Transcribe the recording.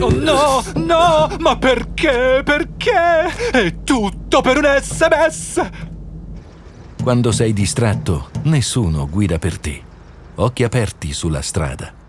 Oh no, no, ma perché, perché? È tutto per un sms! Quando sei distratto, nessuno guida per te. Occhi aperti sulla strada.